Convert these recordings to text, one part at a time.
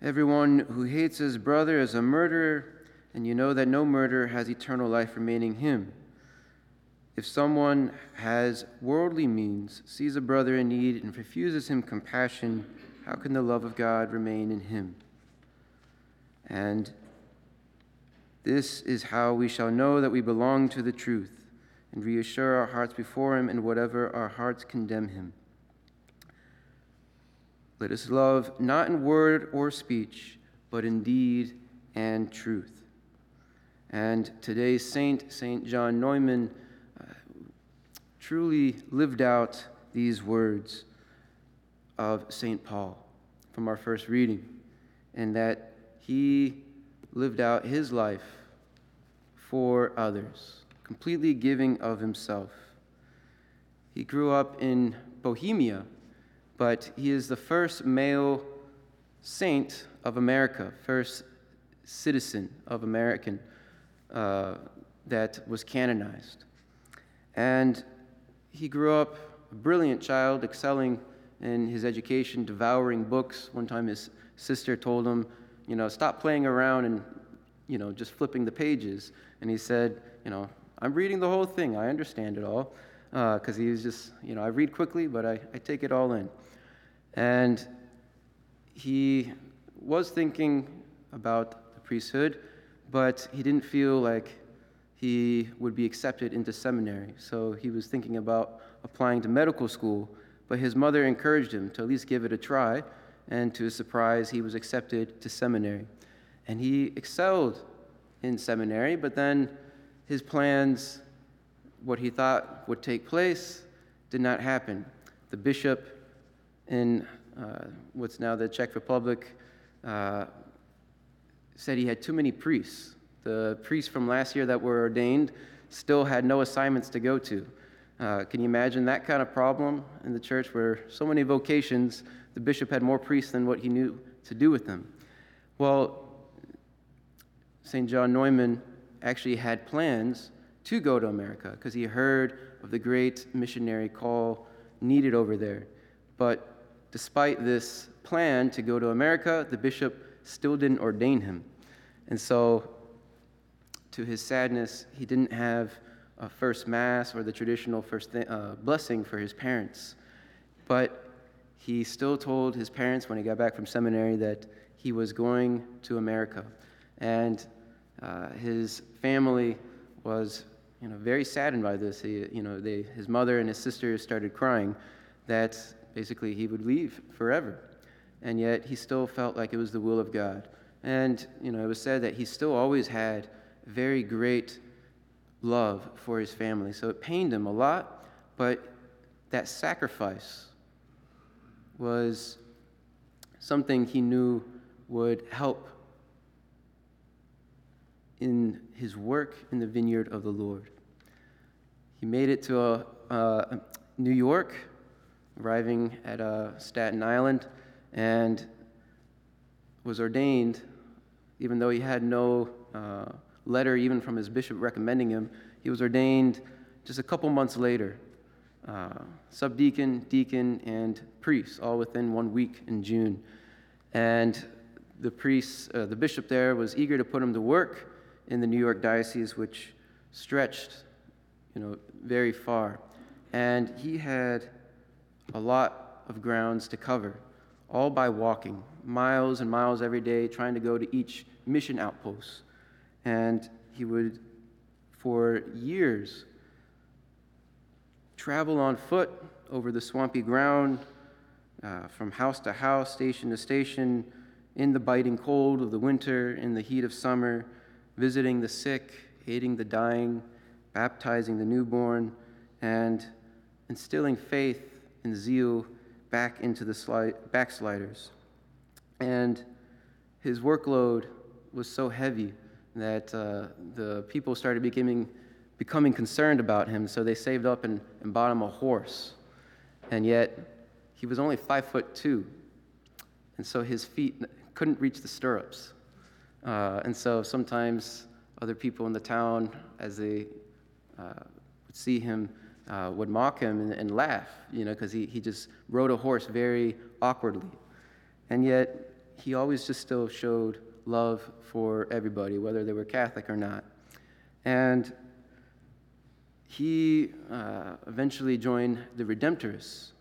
Everyone who hates his brother is a murderer, and you know that no murderer has eternal life remaining him. If someone has worldly means, sees a brother in need, and refuses him compassion, how can the love of God remain in him? And this is how we shall know that we belong to the truth and reassure our hearts before him in whatever our hearts condemn him. Let us love not in word or speech, but in deed and truth. And today's saint, Saint John Neumann, uh, truly lived out these words of St. Paul from our first reading, and that he lived out his life for others, completely giving of himself. He grew up in Bohemia but he is the first male saint of America, first citizen of American uh, that was canonized. And he grew up a brilliant child, excelling in his education, devouring books. One time his sister told him, you know, stop playing around and, you know, just flipping the pages. And he said, you know, I'm reading the whole thing. I understand it all. Because uh, he was just, you know, I read quickly, but I, I take it all in. And he was thinking about the priesthood, but he didn't feel like he would be accepted into seminary. So he was thinking about applying to medical school, but his mother encouraged him to at least give it a try, and to his surprise, he was accepted to seminary. And he excelled in seminary, but then his plans, what he thought would take place, did not happen. The bishop in uh, what's now the Czech Republic uh, said he had too many priests. The priests from last year that were ordained still had no assignments to go to. Uh, can you imagine that kind of problem in the church where so many vocations, the bishop had more priests than what he knew to do with them? Well, St. John Neumann actually had plans to go to America because he heard of the great missionary call needed over there. But despite this plan to go to America, the bishop still didn't ordain him. And so, to his sadness, he didn't have a first mass or the traditional first th- uh, blessing for his parents. But he still told his parents when he got back from seminary that he was going to America. And uh, his family was you know, very saddened by this. He, you know, they, his mother and his sister started crying that basically he would leave forever. And yet he still felt like it was the will of God. And, you know, it was said that he still always had very great love for his family. So it pained him a lot, but that sacrifice was something he knew would help in his work in the vineyard of the Lord. He made it to a, uh, New York arriving at uh, Staten Island and was ordained, even though he had no uh, letter even from his bishop recommending him. He was ordained just a couple months later, uh, subdeacon, deacon, and priest, all within one week in June. And the priest, uh, the bishop there, was eager to put him to work in the New York diocese, which stretched, you know, very far. And he had a lot of grounds to cover, all by walking, miles and miles every day, trying to go to each mission outpost. And he would, for years, travel on foot over the swampy ground, uh, from house to house, station to station, in the biting cold of the winter, in the heat of summer, visiting the sick, aiding the dying, baptizing the newborn, and instilling faith and zeal back into the slide, backsliders. And his workload was so heavy that uh, the people started becoming, becoming concerned about him, so they saved up and, and bought him a horse. And yet, he was only five foot two, and so his feet couldn't reach the stirrups. Uh, and so sometimes other people in the town, as they uh, would see him, uh, would mock him and, and laugh, you know, because he, he just rode a horse very awkwardly. And yet, he always just still showed love for everybody, whether they were Catholic or not. And he uh, eventually joined the Redemptorists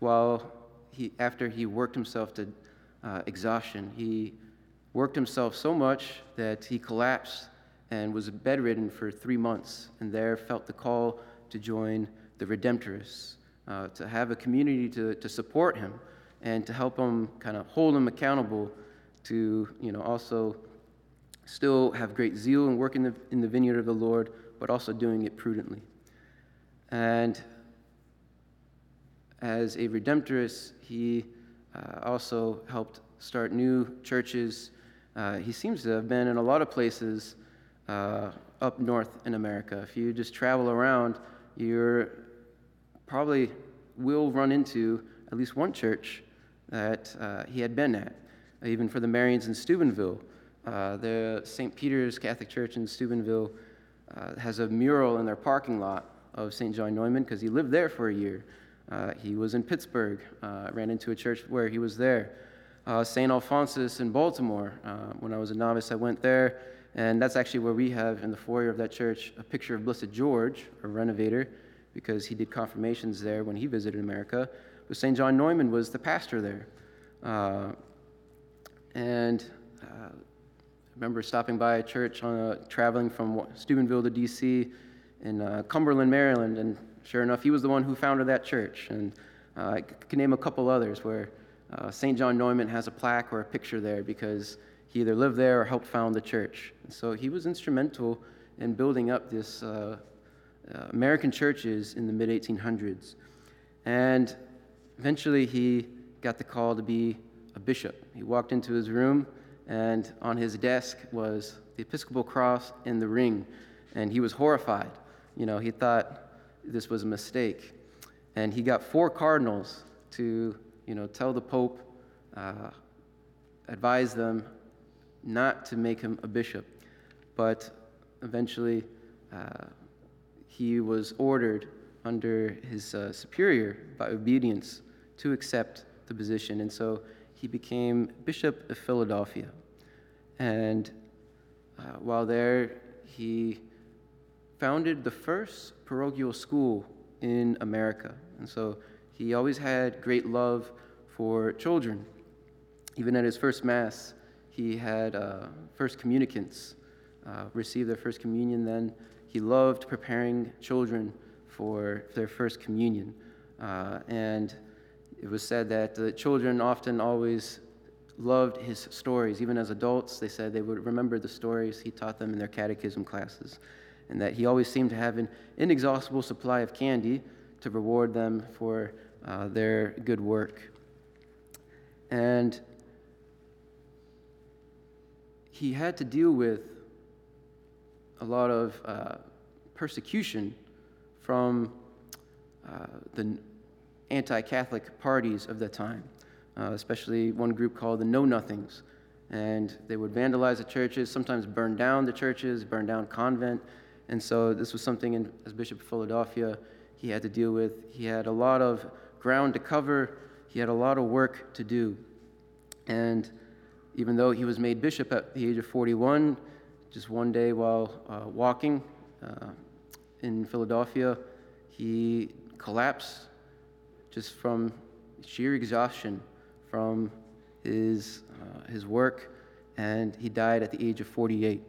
while he, after he worked himself to uh, exhaustion. He worked himself so much that he collapsed and was bedridden for three months, and there felt the call to join the Redemptorists, uh, to have a community to, to support him and to help him kind of hold him accountable to, you know, also still have great zeal and work in the, in the vineyard of the Lord, but also doing it prudently. And as a redemptorist, he uh, also helped start new churches. Uh, he seems to have been in a lot of places uh, up north in America. If you just travel around, you're probably will run into at least one church that uh, he had been at, even for the Marians in Steubenville. Uh, the St. Peter's Catholic Church in Steubenville uh, has a mural in their parking lot of St. John Neumann because he lived there for a year. He was in Pittsburgh, ran into a church where he was there. Uh, St. Alphonsus in Baltimore, when I was a novice, I went there, and that's actually where we have in the foyer of that church a picture of Blessed George, a renovator, because he did confirmations there when he visited America. But St. John Neumann was the pastor there. Uh, and uh, I remember stopping by a church on a, traveling from Steubenville to D.C. in uh, Cumberland, Maryland, and sure enough, he was the one who founded that church. And uh, I can name a couple others where uh, St. John Neumann has a plaque or a picture there because he either lived there or helped found the church. And so he was instrumental in building up this uh, American churches in the mid 1800s. And Eventually, he got the call to be a bishop. He walked into his room, and on his desk was the Episcopal cross and the ring, and he was horrified. You know, he thought this was a mistake. And he got four cardinals to, you know, tell the Pope, uh, advise them not to make him a bishop. But eventually, uh, he was ordered under his uh, superior by obedience to accept the position. And so he became Bishop of Philadelphia. And uh, while there, he founded the first parochial school in America. And so he always had great love for children. Even at his first Mass, he had uh, first communicants uh, receive their first communion. Then he loved preparing children for their first communion. Uh, and it was said that the children often always loved his stories. Even as adults, they said they would remember the stories he taught them in their catechism classes, and that he always seemed to have an inexhaustible supply of candy to reward them for uh, their good work. And he had to deal with a lot of uh, persecution from uh, the anti Catholic parties of the time, uh, especially one group called the Know Nothings. And they would vandalize the churches, sometimes burn down the churches, burn down convent. And so this was something, in, as Bishop of Philadelphia, he had to deal with. He had a lot of ground to cover, he had a lot of work to do. And even though he was made bishop at the age of 41, just one day while uh, walking uh, in Philadelphia, he collapsed just from sheer exhaustion from his, uh, his work, and he died at the age of 48.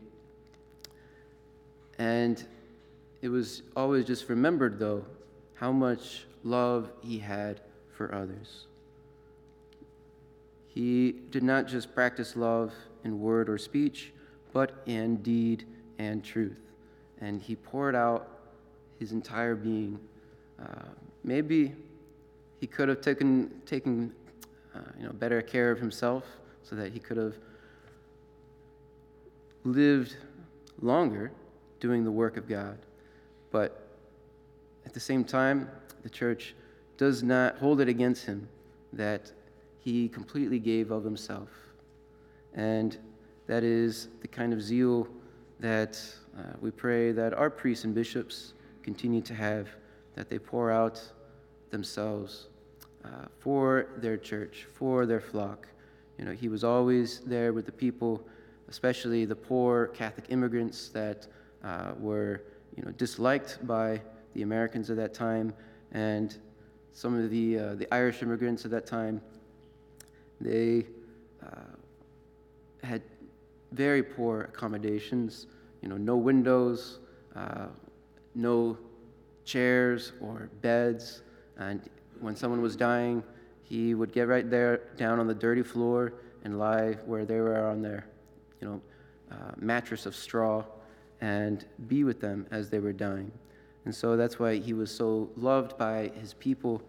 And it was always just remembered, though, how much love he had for others. He did not just practice love in word or speech, but in deed and truth. And he poured out his entire being. Uh, maybe he could have taken, taken uh, you know, better care of himself so that he could have lived longer doing the work of God. But at the same time, the church does not hold it against him that he completely gave of himself. And that is the kind of zeal that uh, we pray that our priests and bishops continue to have, that they pour out themselves uh, for their church, for their flock, You know, he was always there with the people, especially the poor Catholic immigrants that uh, were, you know, disliked by the Americans of that time, and some of the uh, the Irish immigrants of that time. They uh, had very poor accommodations. You know, no windows, uh, no chairs or beds, and when someone was dying, he would get right there down on the dirty floor and lie where they were on their, you know, uh, mattress of straw and be with them as they were dying. And so that's why he was so loved by his people.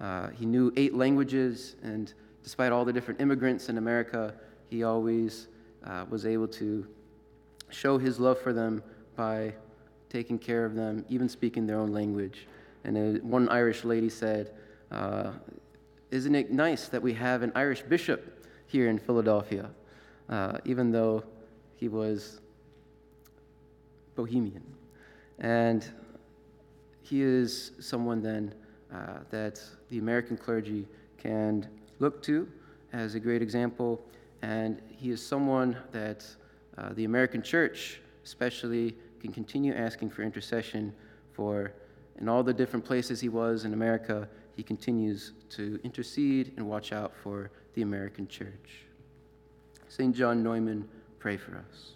Uh, he knew eight languages, and despite all the different immigrants in America, he always uh, was able to show his love for them by taking care of them, even speaking their own language. And one Irish lady said, uh, Isn't it nice that we have an Irish bishop here in Philadelphia, uh, even though he was bohemian? And he is someone then uh, that the American clergy can look to as a great example, and he is someone that uh, the American church, especially, can continue asking for intercession for in all the different places he was in America, he continues to intercede and watch out for the American church. St. John Neumann, pray for us.